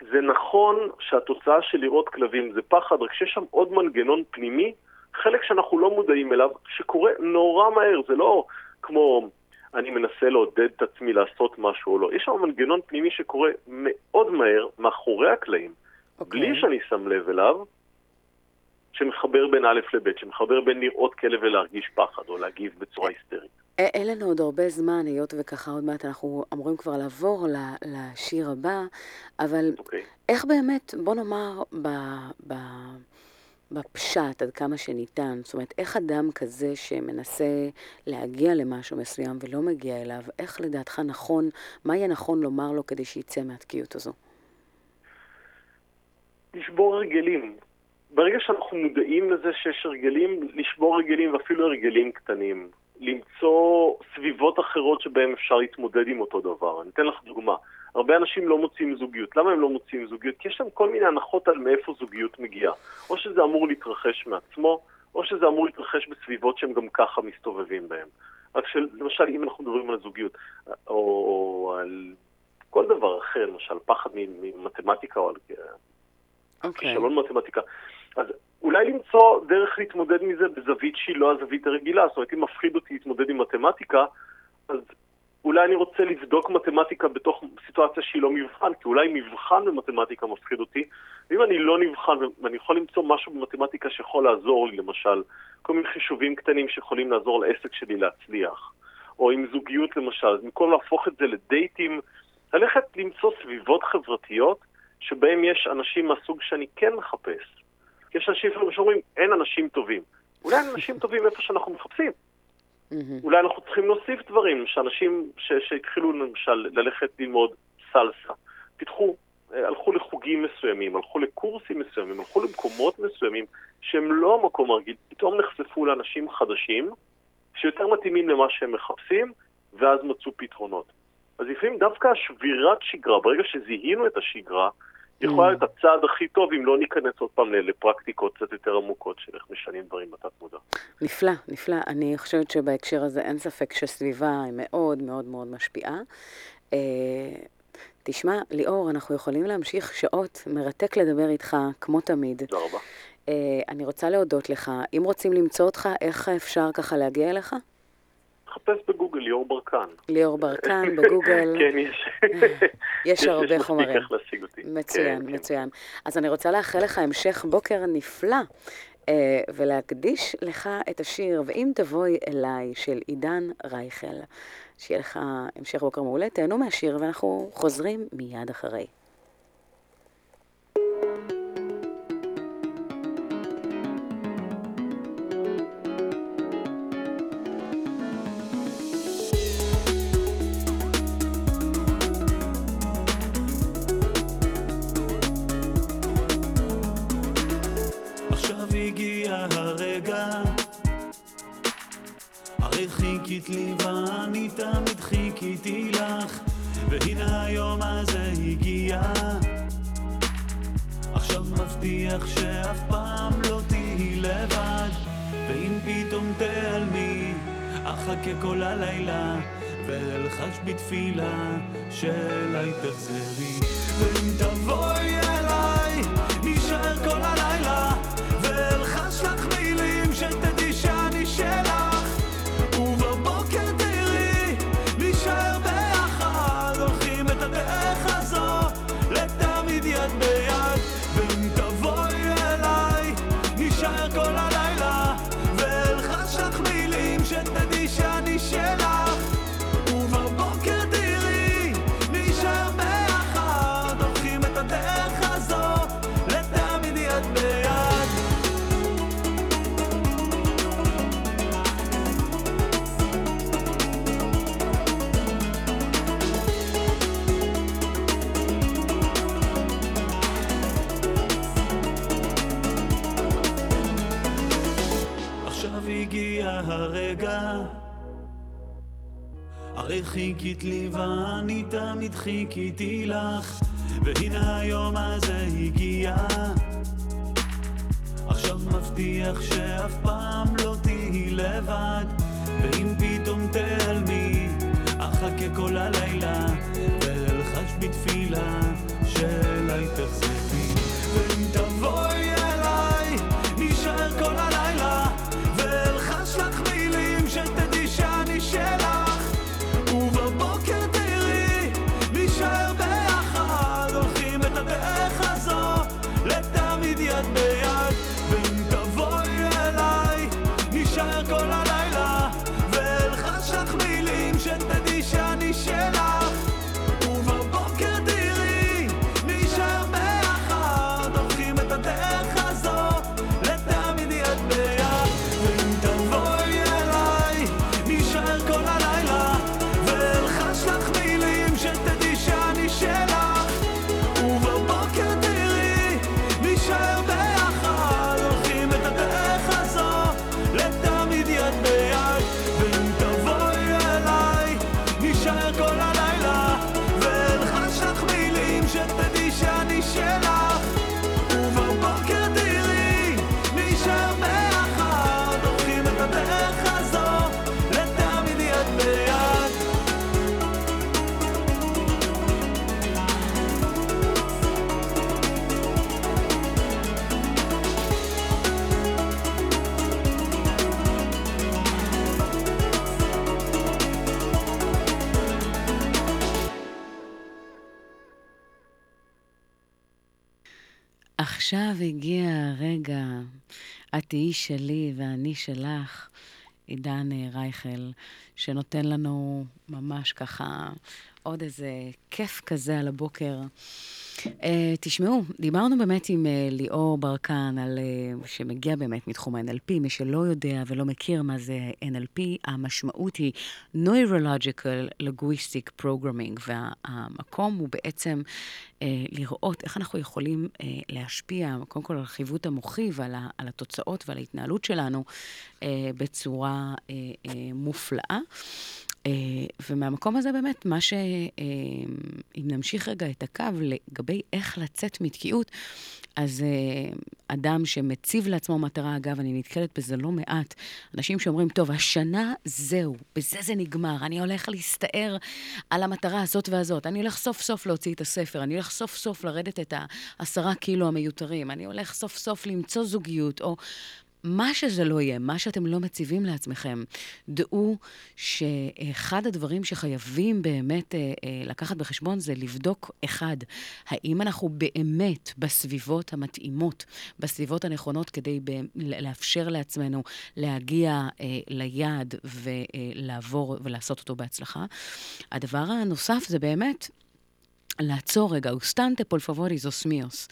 זה נכון שהתוצאה של לראות כלבים זה פחד, רק שיש שם עוד מנגנון פנימי, חלק שאנחנו לא מודעים אליו, שקורה נורא מהר, זה לא כמו אני מנסה לעודד את עצמי לעשות משהו או לא. יש שם מנגנון פנימי שקורה מאוד מהר מאחורי הקלעים, אוקיי. בלי שאני שם לב אליו, שמחבר בין א' לב', שמחבר בין לראות כלב ולהרגיש פחד, או להגיב בצורה היסטרית. אין לנו עוד הרבה זמן, היות וככה עוד מעט אנחנו אמורים כבר לעבור לשיר הבא, אבל אוקיי. איך באמת, בוא נאמר, ב, ב, בפשט עד כמה שניתן, זאת אומרת, איך אדם כזה שמנסה להגיע למשהו מסוים ולא מגיע אליו, איך לדעתך נכון, מה יהיה נכון לומר לו כדי שיצא מהתקיעות הזו? לשבור הרגלים. ברגע שאנחנו מודעים לזה שיש הרגלים, לשבור הרגלים ואפילו הרגלים קטנים. למצוא סביבות אחרות שבהן אפשר להתמודד עם אותו דבר. אני אתן לך דוגמה. הרבה אנשים לא מוצאים זוגיות. למה הם לא מוצאים זוגיות? כי יש להם כל מיני הנחות על מאיפה זוגיות מגיעה. או שזה אמור להתרחש מעצמו, או שזה אמור להתרחש בסביבות שהם גם ככה מסתובבים בהן. רק שלמשל, אם אנחנו מדברים על זוגיות, או, או על כל דבר אחר, למשל פחד ממתמטיקה או על אוקיי. כישלון מתמטיקה. אז אולי למצוא דרך להתמודד מזה בזווית שהיא לא הזווית הרגילה. זאת אומרת, אם מפחיד אותי להתמודד עם מתמטיקה, אז אולי אני רוצה לבדוק מתמטיקה בתוך סיטואציה שהיא לא מבחן, כי אולי מבחן במתמטיקה מפחיד אותי, ואם אני לא נבחן ואני יכול למצוא משהו במתמטיקה שיכול לעזור לי, למשל, כל מיני חישובים קטנים שיכולים לעזור לעסק שלי להצליח, או עם זוגיות למשל, אז במקום להפוך את זה לדייטים, ללכת למצוא סביבות חברתיות שבהם יש אנשים מהסוג שאני כן מחפש. יש אנשים שאומרים, אין אנשים טובים. אולי אין אנשים טובים איפה שאנחנו מחפשים. אולי אנחנו צריכים להוסיף דברים, שאנשים שהתחילו למשל ללכת ללמוד סלסה, פיתחו, אה, הלכו לחוגים מסוימים, הלכו לקורסים מסוימים, הלכו למקומות מסוימים שהם לא המקום הרגיל, פתאום נחשפו לאנשים חדשים שיותר מתאימים למה שהם מחפשים, ואז מצאו פתרונות. אז לפעמים דווקא השבירת שגרה, ברגע שזיהינו את השגרה, יכולה להיות הצעד הכי טוב אם לא ניכנס עוד פעם לפרקטיקות קצת יותר עמוקות של איך משנים דברים בתת מודע. נפלא, נפלא. אני חושבת שבהקשר הזה אין ספק שסביבה היא מאוד מאוד מאוד משפיעה. אה, תשמע, ליאור, אנחנו יכולים להמשיך שעות, מרתק לדבר איתך, כמו תמיד. תודה רבה. אה, אני רוצה להודות לך. אם רוצים למצוא אותך, איך אפשר ככה להגיע אליך? חפש בגוגל ליאור ברקן. ליאור ברקן, בגוגל. כן, יש. יש הרבה מספיק חומרים. איך להשיג אותי. מצוין, כן, כן. מצוין. אז אני רוצה לאחל לך המשך בוקר נפלא, אה, ולהקדיש לך את השיר "ואם תבואי אליי" של עידן רייכל. שיהיה לך המשך בוקר מעולה, תהנו מהשיר, ואנחנו חוזרים מיד אחרי. לי ואני תמיד חיכיתי לך והנה היום הזה הגיע. עכשיו מבטיח שאף פעם לא תהיי לבד ואם פתאום תעלמי אחכה כל הלילה ואלחש בתפילה שאליי תחזרי ואם תבואי חיכית לי ואני תמיד חיכיתי לך. והנה היום הזה הגיע. עכשיו מבטיח שאף פעם לא תהיי לבד. ואם פתאום תעלמי אחכה כל הלילה ואלחש בתפילה שאליי תחזרי עכשיו הגיע הרגע, את תהיי שלי ואני שלך, עידן רייכל, שנותן לנו ממש ככה עוד איזה כיף כזה על הבוקר. Uh, תשמעו, דיברנו באמת עם uh, ליאור ברקן, על, uh, שמגיע באמת מתחום ה-NLP. מי שלא יודע ולא מכיר מה זה NLP, המשמעות היא Neurological Linguistic Programming, והמקום הוא בעצם uh, לראות איך אנחנו יכולים uh, להשפיע, קודם כל על החיווט המוחי ועל על התוצאות ועל ההתנהלות שלנו uh, בצורה uh, uh, מופלאה. Uh, ומהמקום הזה באמת, מה ש... Uh, אם נמשיך רגע את הקו לגבי איך לצאת מתקיעות, אז uh, אדם שמציב לעצמו מטרה, אגב, אני נתקלת בזה לא מעט, אנשים שאומרים, טוב, השנה זהו, בזה זה נגמר, אני הולך להסתער על המטרה הזאת והזאת, אני הולך סוף סוף להוציא את הספר, אני הולך סוף סוף לרדת את העשרה קילו המיותרים, אני הולך סוף סוף למצוא זוגיות, או... מה שזה לא יהיה, מה שאתם לא מציבים לעצמכם, דעו שאחד הדברים שחייבים באמת אה, אה, לקחת בחשבון זה לבדוק, אחד, האם אנחנו באמת בסביבות המתאימות, בסביבות הנכונות, כדי לאפשר לעצמנו להגיע אה, ליעד ולעבור ולעשות אותו בהצלחה. הדבר הנוסף זה באמת לעצור רגע, אוסטנטה פולפבוריזוס מיוס,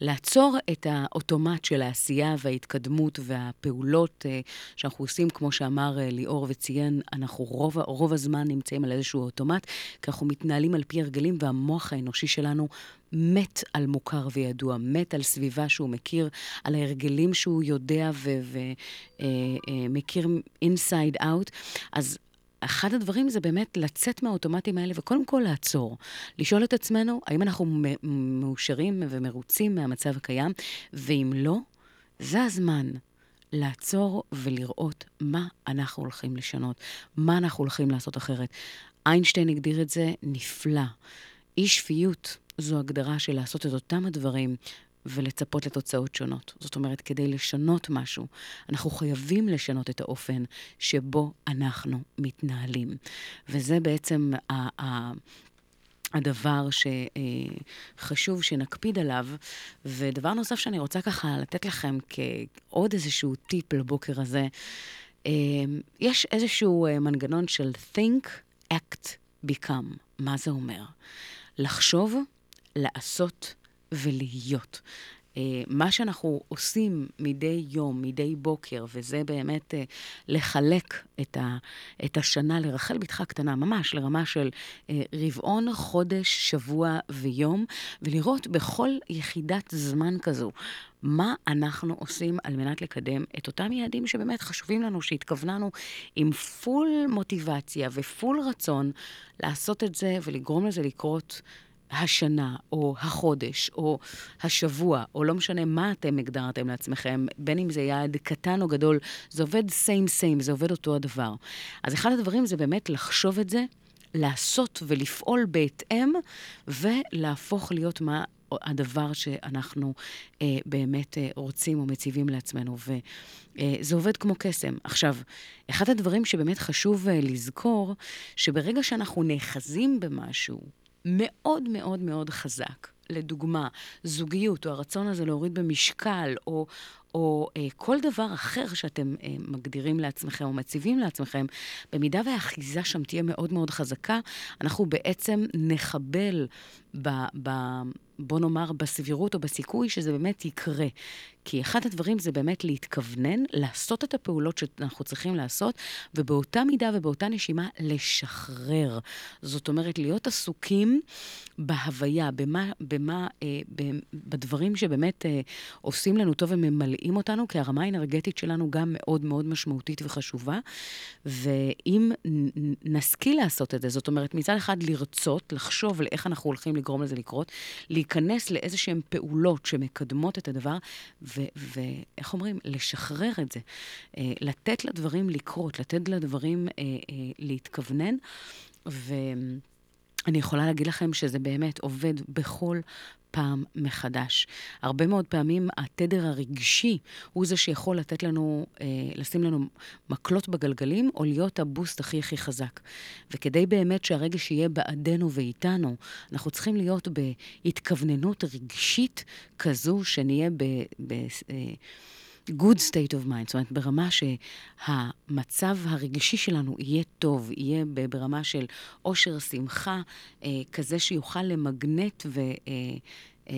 לעצור את האוטומט של העשייה וההתקדמות והפעולות uh, שאנחנו עושים, כמו שאמר uh, ליאור וציין, אנחנו רוב, רוב הזמן נמצאים על איזשהו אוטומט, כי אנחנו מתנהלים על פי הרגלים והמוח האנושי שלנו מת על מוכר וידוע, מת על סביבה שהוא מכיר, על ההרגלים שהוא יודע ומכיר uh, inside out. אז אחד הדברים זה באמת לצאת מהאוטומטים האלה וקודם כל לעצור. לשאול את עצמנו, האם אנחנו מאושרים ומרוצים מהמצב הקיים, ואם לא, זה הזמן לעצור ולראות מה אנחנו הולכים לשנות, מה אנחנו הולכים לעשות אחרת. איינשטיין הגדיר את זה נפלא. אי שפיות זו הגדרה של לעשות את אותם הדברים ולצפות לתוצאות שונות. זאת אומרת, כדי לשנות משהו, אנחנו חייבים לשנות את האופן שבו אנחנו מתנהלים. וזה בעצם ה... ה הדבר שחשוב שנקפיד עליו. ודבר נוסף שאני רוצה ככה לתת לכם כעוד איזשהו טיפ לבוקר הזה, יש איזשהו מנגנון של think, act, become. מה זה אומר? לחשוב, לעשות, ולהיות. אה, מה שאנחנו עושים מדי יום, מדי בוקר, וזה באמת אה, לחלק את, ה, את השנה לרחל בתך קטנה, ממש לרמה של אה, רבעון, חודש, שבוע ויום, ולראות בכל יחידת זמן כזו מה אנחנו עושים על מנת לקדם את אותם יעדים שבאמת חשובים לנו, שהתכווננו עם פול מוטיבציה ופול רצון לעשות את זה ולגרום לזה לקרות. השנה, או החודש, או השבוע, או לא משנה מה אתם הגדרתם לעצמכם, בין אם זה יעד קטן או גדול, זה עובד סיים סיים, זה עובד אותו הדבר. אז אחד הדברים זה באמת לחשוב את זה, לעשות ולפעול בהתאם, ולהפוך להיות מה הדבר שאנחנו אה, באמת אה, רוצים או מציבים לעצמנו, וזה אה, עובד כמו קסם. עכשיו, אחד הדברים שבאמת חשוב אה, לזכור, שברגע שאנחנו נאחזים במשהו, מאוד מאוד מאוד חזק. לדוגמה, זוגיות, או הרצון הזה להוריד במשקל, או, או אה, כל דבר אחר שאתם אה, מגדירים לעצמכם או מציבים לעצמכם, במידה והאחיזה שם תהיה מאוד מאוד חזקה, אנחנו בעצם נחבל ב... ב בוא נאמר, בסבירות או בסיכוי שזה באמת יקרה. כי אחד הדברים זה באמת להתכוונן, לעשות את הפעולות שאנחנו צריכים לעשות, ובאותה מידה ובאותה נשימה לשחרר. זאת אומרת, להיות עסוקים בהוויה, במה, במה, אה, בדברים שבאמת אה, עושים לנו טוב וממלאים אותנו, כי הרמה האנרגטית שלנו גם מאוד מאוד משמעותית וחשובה. ואם נשכיל לעשות את זה, זאת אומרת, מצד אחד לרצות, לחשוב על איך אנחנו הולכים לגרום לזה לקרות, להיכנס לאיזשהן פעולות שמקדמות את הדבר, ואיך אומרים? לשחרר את זה. אה, לתת לדברים לקרות, לתת לדברים אה, אה, להתכוונן. ו... אני יכולה להגיד לכם שזה באמת עובד בכל פעם מחדש. הרבה מאוד פעמים התדר הרגשי הוא זה שיכול לתת לנו, אה, לשים לנו מקלות בגלגלים, או להיות הבוסט הכי הכי חזק. וכדי באמת שהרגש יהיה בעדנו ואיתנו, אנחנו צריכים להיות בהתכווננות רגשית כזו, שנהיה ב... ב אה, good state of mind, זאת אומרת, ברמה שהמצב הרגשי שלנו יהיה טוב, יהיה ברמה של עושר, שמחה, אה, כזה שיוכל למגנט ו... אה, אה,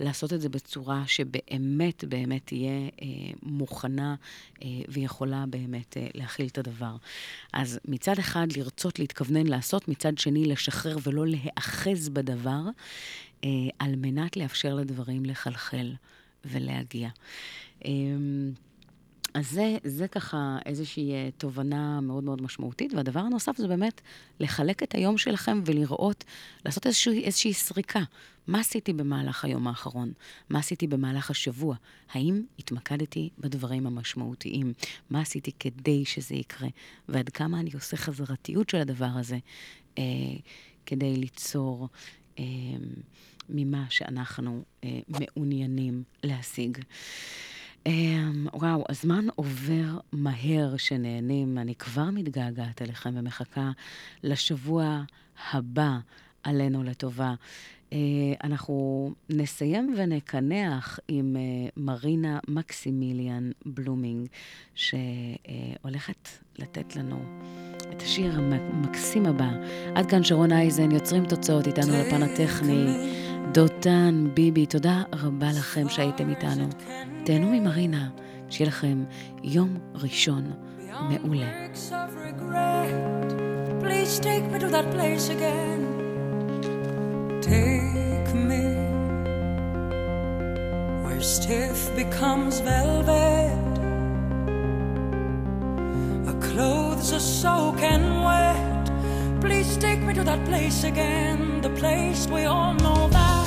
לעשות את זה בצורה שבאמת באמת תהיה מוכנה ויכולה באמת להכיל את הדבר. אז מצד אחד לרצות להתכוונן לעשות, מצד שני לשחרר ולא להיאחז בדבר, על מנת לאפשר לדברים לחלחל ולהגיע. אה, אז זה, זה ככה איזושהי אה, תובנה מאוד מאוד משמעותית. והדבר הנוסף זה באמת לחלק את היום שלכם ולראות, לעשות איזושהי, איזושהי סריקה. מה עשיתי במהלך היום האחרון? מה עשיתי במהלך השבוע? האם התמקדתי בדברים המשמעותיים? מה עשיתי כדי שזה יקרה? ועד כמה אני עושה חזרתיות של הדבר הזה אה, כדי ליצור אה, ממה שאנחנו אה, מעוניינים להשיג. Um, וואו, הזמן עובר מהר שנהנים. אני כבר מתגעגעת אליכם ומחכה לשבוע הבא עלינו לטובה. Uh, אנחנו נסיים ונקנח עם uh, מרינה מקסימיליאן בלומינג, שהולכת לתת לנו את השיר המקסים הבא. עד כאן שרון אייזן, יוצרים תוצאות איתנו לפן הטכני. דותן, ביבי, תודה רבה לכם שהייתם איתנו. תהנו ממרינה, שיהיה לכם יום ראשון מעולה. Stiff becomes velvet. Our clothes are soaking wet. Please take me to that place again. The place we all know that.